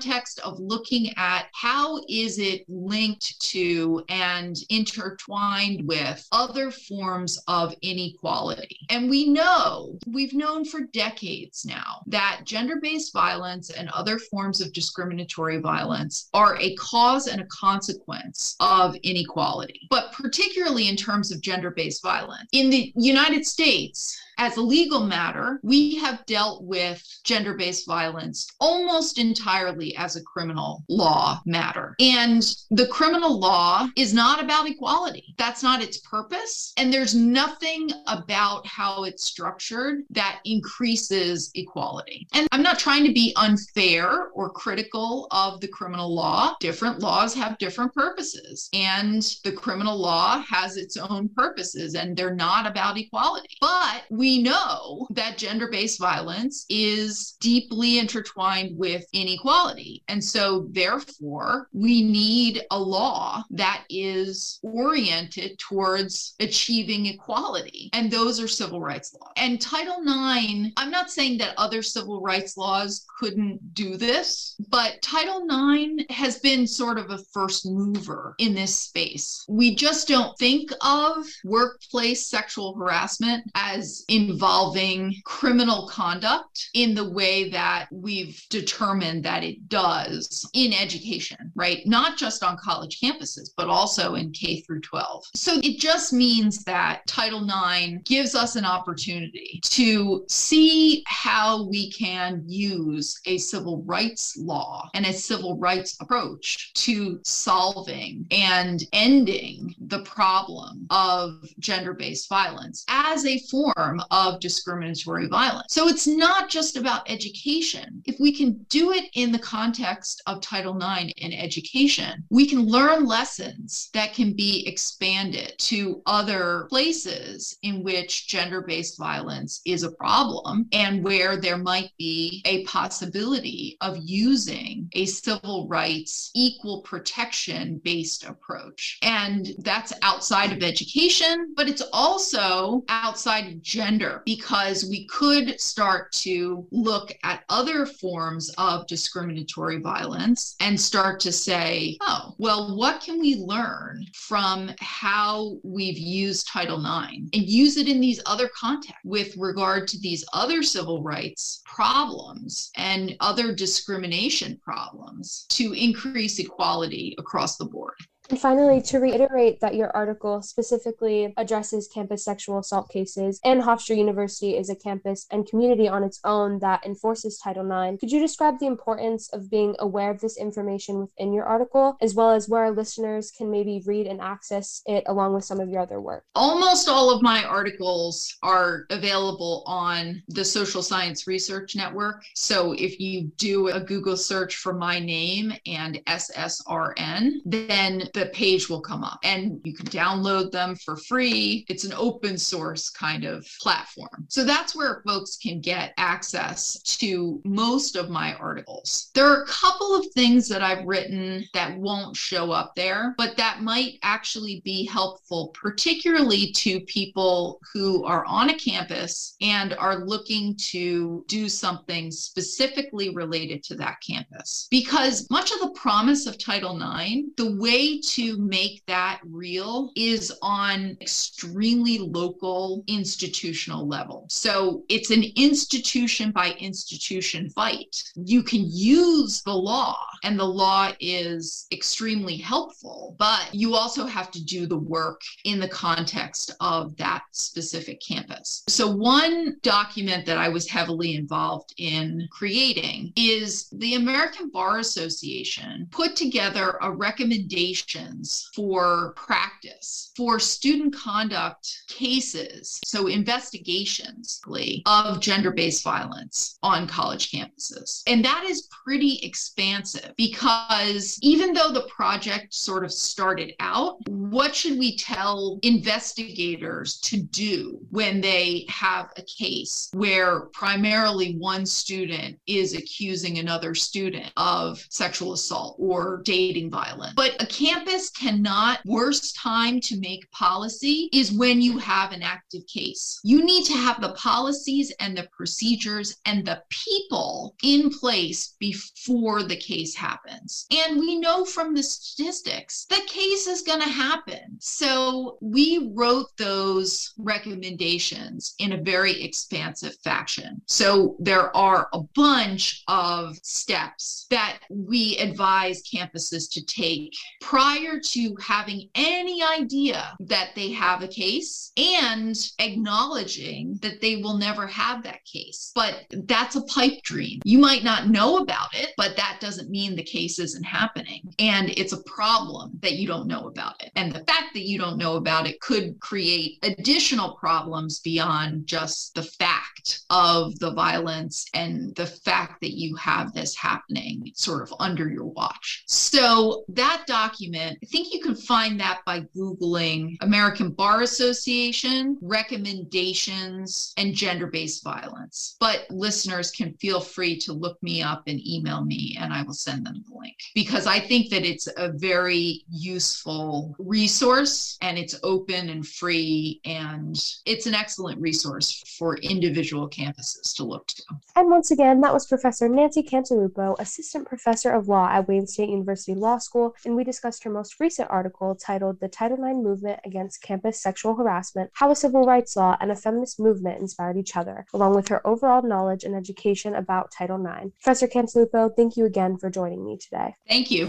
of looking at how is it linked to and intertwined with other forms of inequality. And we know, we've known for decades now that gender based violence and other forms of discriminatory violence are a cause and a consequence of inequality, but particularly in terms of gender based violence. In the United States, as a legal matter, we have dealt with gender based violence almost entirely as a criminal law matter. And the criminal law is not about equality. That's not its purpose. And there's nothing about how it's structured that increases equality. And I'm not trying to be unfair or critical of the criminal law. Different laws have different purposes, and the criminal law has its own purposes, and they're not about equality. But we know that gender based violence is deeply intertwined with inequality. And so, therefore, we need a law that is oriented towards achieving equality. And those are civil rights laws. And Title IX, I'm not saying that other civil rights laws couldn't do this, but Title IX has been sort of a first mover in this space. We just don't think of workplace sexual harassment as involving criminal conduct in the way that we've determined that it does in education, right? Not just on college campuses, but also in K through 12. So it just means that Title IX gives us an opportunity to see how we can use a civil rights law and a civil rights approach to solving and ending the problem of gender based violence as a form of discriminatory violence. So it's not just about education. If we can do it in the context of Title IX and education, we can learn lessons that can be expanded to other places in which gender based violence is a problem and where there might be a possibility of using a civil rights equal protection based approach. And that's outside of education, but it's also outside of gender because we could start to look at other forms of discriminatory violence and start to say, oh, well, what can we learn from how we've used Title IX and use it in these other contexts with regard to these other civil rights problems and other discrimination problems to increase equality across the board? And finally, to reiterate that your article specifically addresses campus sexual assault cases, and Hofstra University is a campus and community on its own that enforces Title IX, could you describe the importance of being aware of this information within your article, as well as where our listeners can maybe read and access it along with some of your other work? Almost all of my articles are available on the Social Science Research Network. So if you do a Google search for my name and SSRN, then the the page will come up and you can download them for free. It's an open source kind of platform. So that's where folks can get access to most of my articles. There are a couple of things that I've written that won't show up there, but that might actually be helpful, particularly to people who are on a campus and are looking to do something specifically related to that campus. Because much of the promise of Title IX, the way to make that real is on extremely local institutional level. So it's an institution by institution fight. You can use the law and the law is extremely helpful, but you also have to do the work in the context of that specific campus. So one document that I was heavily involved in creating is the American Bar Association put together a recommendations for practice for student conduct cases, so investigations of gender based violence on college campuses. And that is pretty expansive because even though the project sort of started out, what should we tell investigators to do when they have a case where primarily one student is accusing another student of sexual assault or dating violence? But a campus cannot, worst time to make policy is when you have an active case. You need to have the policies and the procedures and the people in place before the case happens. And we know from the statistics the case is going to happen. So we wrote those recommendations in a very expansive fashion. So there are a bunch of steps that we advise campuses to take prior to having any idea that they have a case and acknowledging that they will never have that case. But that's a pipe dream. You might not know about it, but that doesn't mean the case isn't happening. And it's a problem that you don't know about it. And the fact that you don't know about it could create additional problems beyond just the fact of the violence and the fact that you have this happening sort of under your watch. So that document, I think you can find that by Googling American Bar Association recommendations and gender based violence. But listeners can feel free to look me up and email me, and I will send them the link because I think that it's a very useful resource and it's open and free, and it's an excellent resource for individual individual campuses to look to. And once again, that was Professor Nancy Cantalupo, Assistant Professor of Law at Wayne State University Law School, and we discussed her most recent article titled The Title IX Movement Against Campus Sexual Harassment How a Civil Rights Law and a Feminist Movement Inspired Each Other, along with her overall knowledge and education about Title IX. Professor Cantalupo, thank you again for joining me today. Thank you.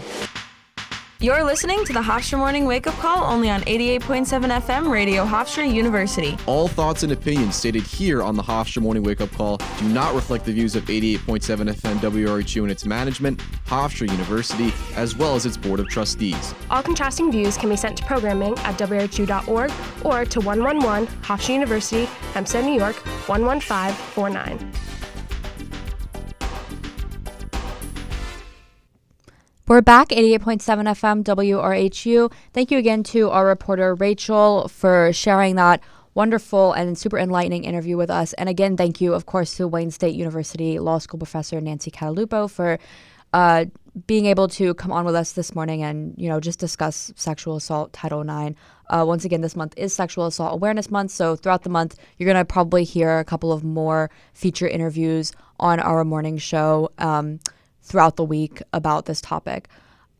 You're listening to the Hofstra Morning Wake Up Call only on 88.7 FM Radio Hofstra University. All thoughts and opinions stated here on the Hofstra Morning Wake Up Call do not reflect the views of 88.7 FM WRHU and its management, Hofstra University, as well as its Board of Trustees. All contrasting views can be sent to programming at WRHU.org or to 111 Hofstra University, Hempstead, New York 11549. We're back, 88.7 FM WRHU. Thank you again to our reporter Rachel for sharing that wonderful and super enlightening interview with us. And again, thank you, of course, to Wayne State University Law School professor Nancy Cantalupo for uh, being able to come on with us this morning and, you know, just discuss sexual assault Title IX. Uh, once again, this month is Sexual Assault Awareness Month. So throughout the month, you're going to probably hear a couple of more feature interviews on our morning show. Um, throughout the week about this topic.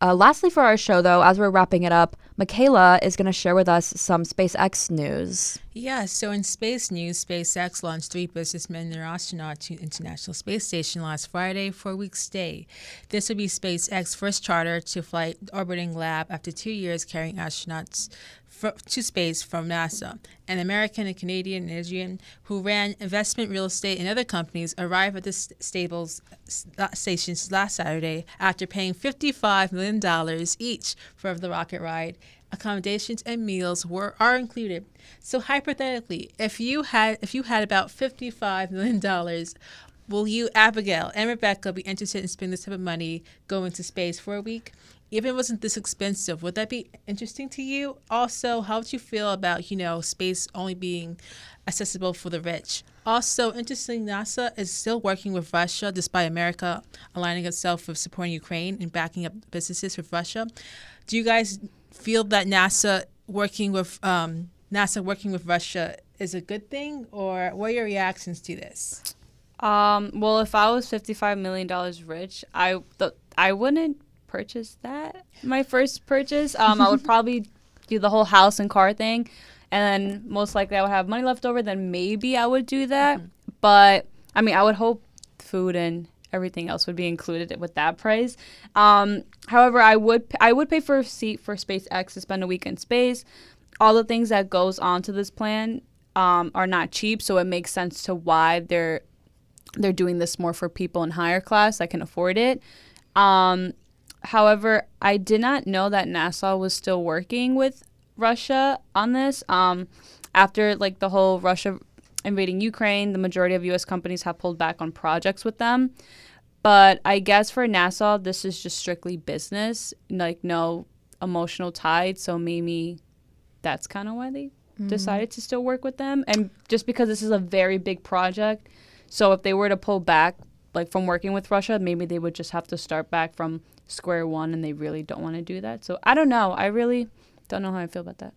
Uh, lastly, for our show, though, as we're wrapping it up, Makayla is going to share with us some SpaceX news. Yeah, so in space news, SpaceX launched three businessmen and their astronaut to International Space Station last Friday for a week's stay. This will be SpaceX's first charter to flight orbiting lab after two years carrying astronauts to space from NASA. An American and Canadian Asian who ran investment real estate and other companies arrived at the stables stations last Saturday after paying $55 million each for the rocket ride. Accommodations and meals were are included. So hypothetically, if you had if you had about $55 million Will you, Abigail and Rebecca, be interested in spending this type of money going to space for a week? If it wasn't this expensive, would that be interesting to you? Also, how would you feel about, you know, space only being accessible for the rich? Also, interesting, NASA is still working with Russia despite America aligning itself with supporting Ukraine and backing up businesses with Russia. Do you guys feel that NASA working with um, NASA working with Russia is a good thing, or what are your reactions to this? Um, well, if I was fifty-five million dollars rich, I th- I wouldn't purchase that. My first purchase, um, I would probably do the whole house and car thing, and then most likely I would have money left over. Then maybe I would do that. Mm-hmm. But I mean, I would hope food and everything else would be included with that price. Um, however, I would I would pay for a seat for SpaceX to spend a week in space. All the things that goes onto this plan um, are not cheap, so it makes sense to why they're they're doing this more for people in higher class that can afford it. Um, However, I did not know that NASA was still working with Russia on this. Um, after like the whole Russia invading Ukraine, the majority of U.S. companies have pulled back on projects with them. But I guess for NASA, this is just strictly business, like no emotional tie. So maybe that's kind of why they mm-hmm. decided to still work with them. And just because this is a very big project, so if they were to pull back, like from working with Russia, maybe they would just have to start back from square one and they really don't want to do that. So I don't know. I really don't know how I feel about that.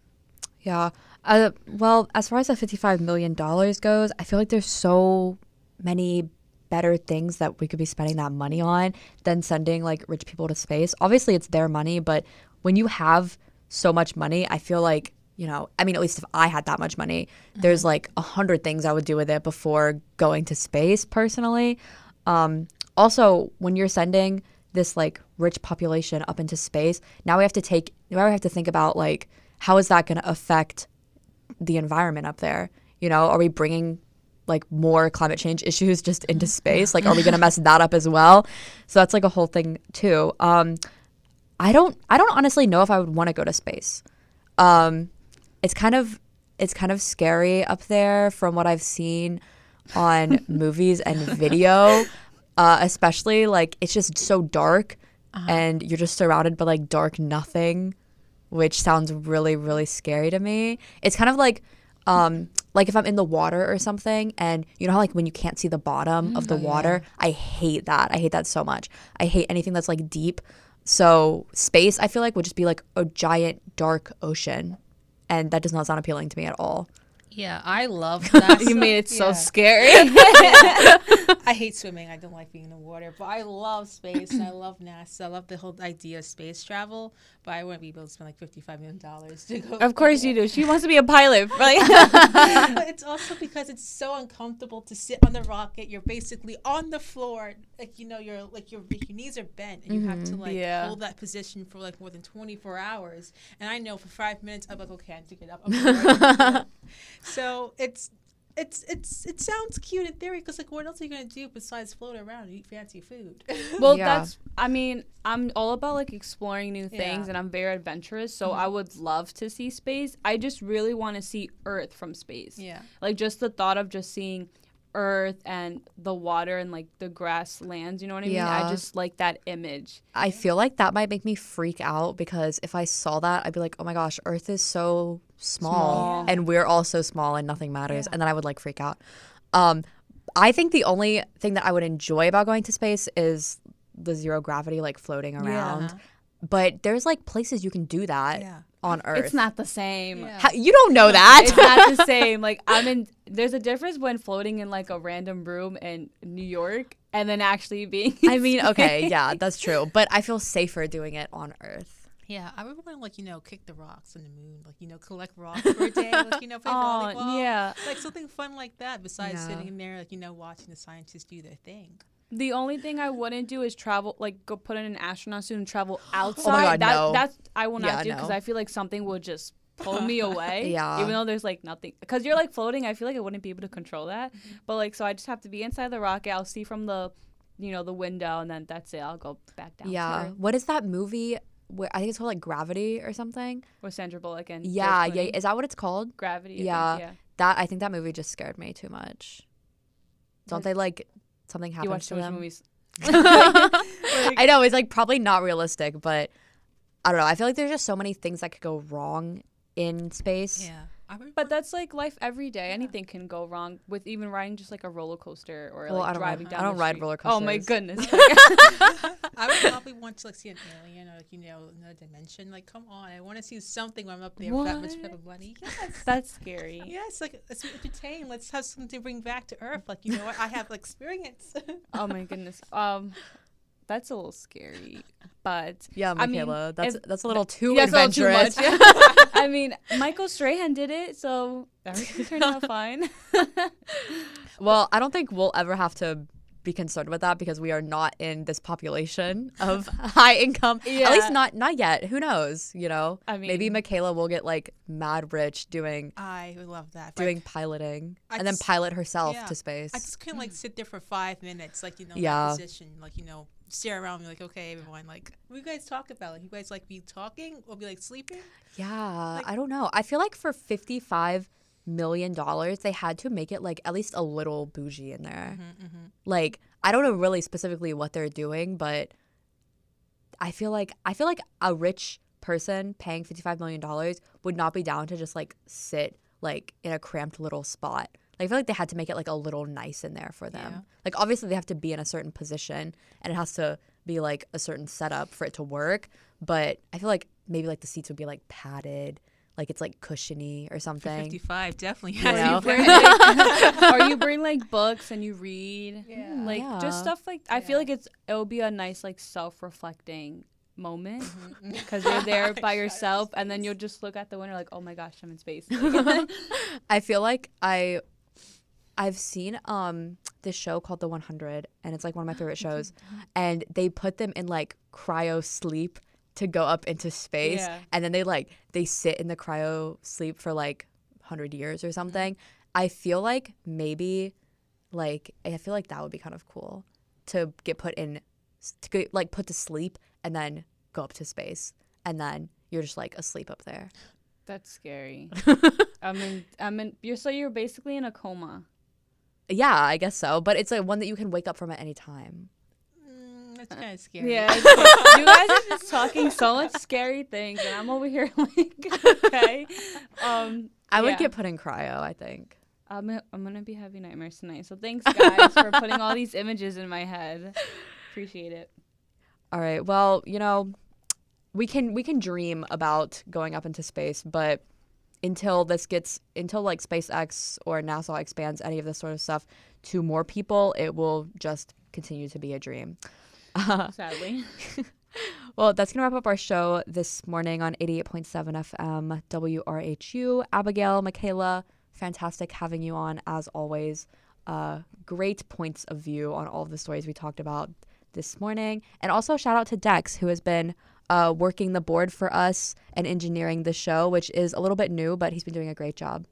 Yeah. Uh, well, as far as the $55 million goes, I feel like there's so many better things that we could be spending that money on than sending like rich people to space. Obviously, it's their money, but when you have so much money, I feel like, you know, I mean, at least if I had that much money, mm-hmm. there's like a hundred things I would do with it before going to space personally. Um, also, when you're sending this like rich population up into space. Now we have to take now we have to think about like how is that going to affect the environment up there? You know, are we bringing like more climate change issues just into space? Like, are we going to mess that up as well? So that's like a whole thing too. Um, I don't, I don't honestly know if I would want to go to space. Um, it's kind of, it's kind of scary up there from what I've seen on movies and video uh, especially like it's just so dark uh-huh. and you're just surrounded by like dark nothing which sounds really really scary to me. It's kind of like um like if i'm in the water or something and you know how like when you can't see the bottom mm, of the oh, water? Yeah. i hate that. I hate that so much. I hate anything that's like deep. So space i feel like would just be like a giant dark ocean and that does not sound appealing to me at all Yeah, I love that. you made it so Yeah. scary. I hate swimming. I don't like being in the water, but I love space. and I love NASA. I love the whole idea of space travel. But I wouldn't be able to spend like fifty-five million dollars to go. of course you do. She wants to be a pilot. Right? but it's also because it's so uncomfortable to sit on the rocket. You're basically on the floor, like you know, you're like your your knees are bent, and you have to mm-hmm. like Yeah. hold that position for like more than 24 hours. And I know for five minutes, I'm like, okay, I have to get up. I'm ready to get up. so it's. It's it's it sounds cute in theory because like what else are you gonna do besides float around and eat fancy food? well, Yeah. that's. I mean, I'm all about like exploring new things, Yeah. Mm-hmm. and I'm very adventurous. So I would love to see space. I just really want to see Earth from space. yeah, Like just the thought of just seeing Earth and the water and like the grasslands. You know what I mean? Yeah. I just like that image. I feel like that might make me freak out because if I saw that, I'd be like, oh my gosh, Earth is so small, Small. and we're all so small and nothing matters. And then I would like freak out. Um, I think the only thing that I would enjoy about going to space is the zero gravity, like floating around. Yeah. But there's like places you can do that Yeah. On Earth. It's not the same. Yeah. How- you don't know that. it's not the same. Like I'm in. There's a difference when floating in like a random room in New York and then actually being. I mean, okay, yeah, that's true. But I feel safer doing it on Earth. yeah. I would want to like you know kick the rocks in the moon, like you know collect rocks for a day, like you know play Oh, volleyball, yeah. like something fun like that. Besides Yeah. sitting in there, like you know watching the scientists do their thing. The only thing I wouldn't do is travel, like go put in an astronaut suit and travel outside. Oh my God, that, no. That's I will not Yeah, do because no. I feel like something will just pull me away. Yeah. Even though there's like nothing, because you're like floating. I feel like I wouldn't be able to control that. Mm-hmm. But like, so I just have to be inside the rocket. I'll see from the, you know, the window, and then that's it. I'll go back down. Yeah. What is that movie? Where I think it's called like Gravity or something. With Sandra Bullock and Yeah, yeah. Is that what it's called? Gravity. I think, Yeah. yeah. That I think that movie just scared me too much. Don't they like something You happens watch to them? movies. I know it's like probably not realistic, but I don't know. I feel like there's just so many things that could go wrong in space. Yeah, I would But that's like life every day. Anything can go wrong with even riding just like a roller coaster or Well, like driving ride- down I don't the ride street. roller Oh my goodness. I would probably want to like see an alien or like you know another dimension. Like, come on, I want to see something when I'm up there with that much type of money. Yes. That's scary. Yes, like let's be entertained. Let's have something to bring back to Earth. Like you know what, I have like, experience. Oh my goodness. Um that's a little scary. But Yeah, I mean, Makayla, that's if- that's a little too yeah, it's a little too adventurous. much. I mean, Michael Strahan did it, so everything turned out fine. well, I don't think we'll ever have to be concerned with that because we are not in this population of high income. Yeah. At least not not yet. Who knows? You know, I mean, maybe mean- Makayla will get like mad rich doing I would love that. But doing piloting I and then pilot herself yeah, to space. I just couldn't like sit there for five minutes, like you know, Yeah. that position, like you know, stare around, me like, okay, everyone, like, what do you guys talk about? Like, you guys like be talking or be like sleeping? Yeah, I don't know. I feel like for fifty-five million dollars, they had to make it like at least a little bougie in there. Mm-hmm, mm-hmm. Like I don't know really specifically what they're doing, but I feel like I feel like a rich person paying fifty-five million dollars would not be down to just like sit like in a cramped little spot. Like, I feel like they had to make it like a little nice in there for them. Yeah. Like obviously they have to be in a certain position and it has to be like a certain setup for it to work. But I feel like maybe like the seats would be like padded, like it's like cushiony or something. Fifty-five, definitely. You know? has to be bring, like, or you bring like books and you read. Yeah. Like Yeah. just stuff like I feel like it's it'll be a nice like self-reflecting moment mm-hmm. because you're there by yourself and then you'll just look at the window like oh my gosh I'm in space. I feel like I I've seen um this show called The 100 and it's like one of my favorite shows and they put them in like cryo sleep to go up into space Yeah. and then they like they sit in the cryo sleep for like 100 years or something. I feel like maybe like I feel like that would be kind of cool to get put in to get, like put to sleep and then go up to space and then you're just like asleep up there. That's scary. I mean I mean you're so you're basically in a coma. Yeah, I guess so. But it's like one that you can wake up from at any time. Mm, that's kind of scary. Yeah, you guys are just talking so much scary things, and I'm over here like, okay. Um, I would yeah. get put in cryo, I think. I'm gonna, I'm gonna be having nightmares tonight. So thanks, guys, for putting all these images in my head. Appreciate it. All right. Well, you know, we can we can dream about going up into space, but until this gets until like SpaceX or NASA expands any of this sort of stuff to more people, it will just continue to be a dream. Sadly. well, that's going to wrap up our show this morning on 88.7 FM WRHU. Abigail, Makayla, fantastic having you on as always. Uh, great points of view on all of the stories we talked about this morning. And also, shout out to Dex, who has been uh, working the board for us and engineering the show, which is a little bit new, but he's been doing a great job.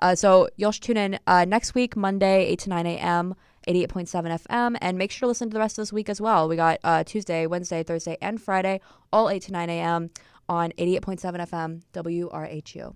Uh, so you'll tune in uh, next week, Monday, 8 to 9 a.m., 88.7 FM, and make sure to listen to the rest of this week as well. We got uh, Tuesday, Wednesday, Thursday, and Friday, all 8 to 9 a.m. on 88.7 FM, WRHU.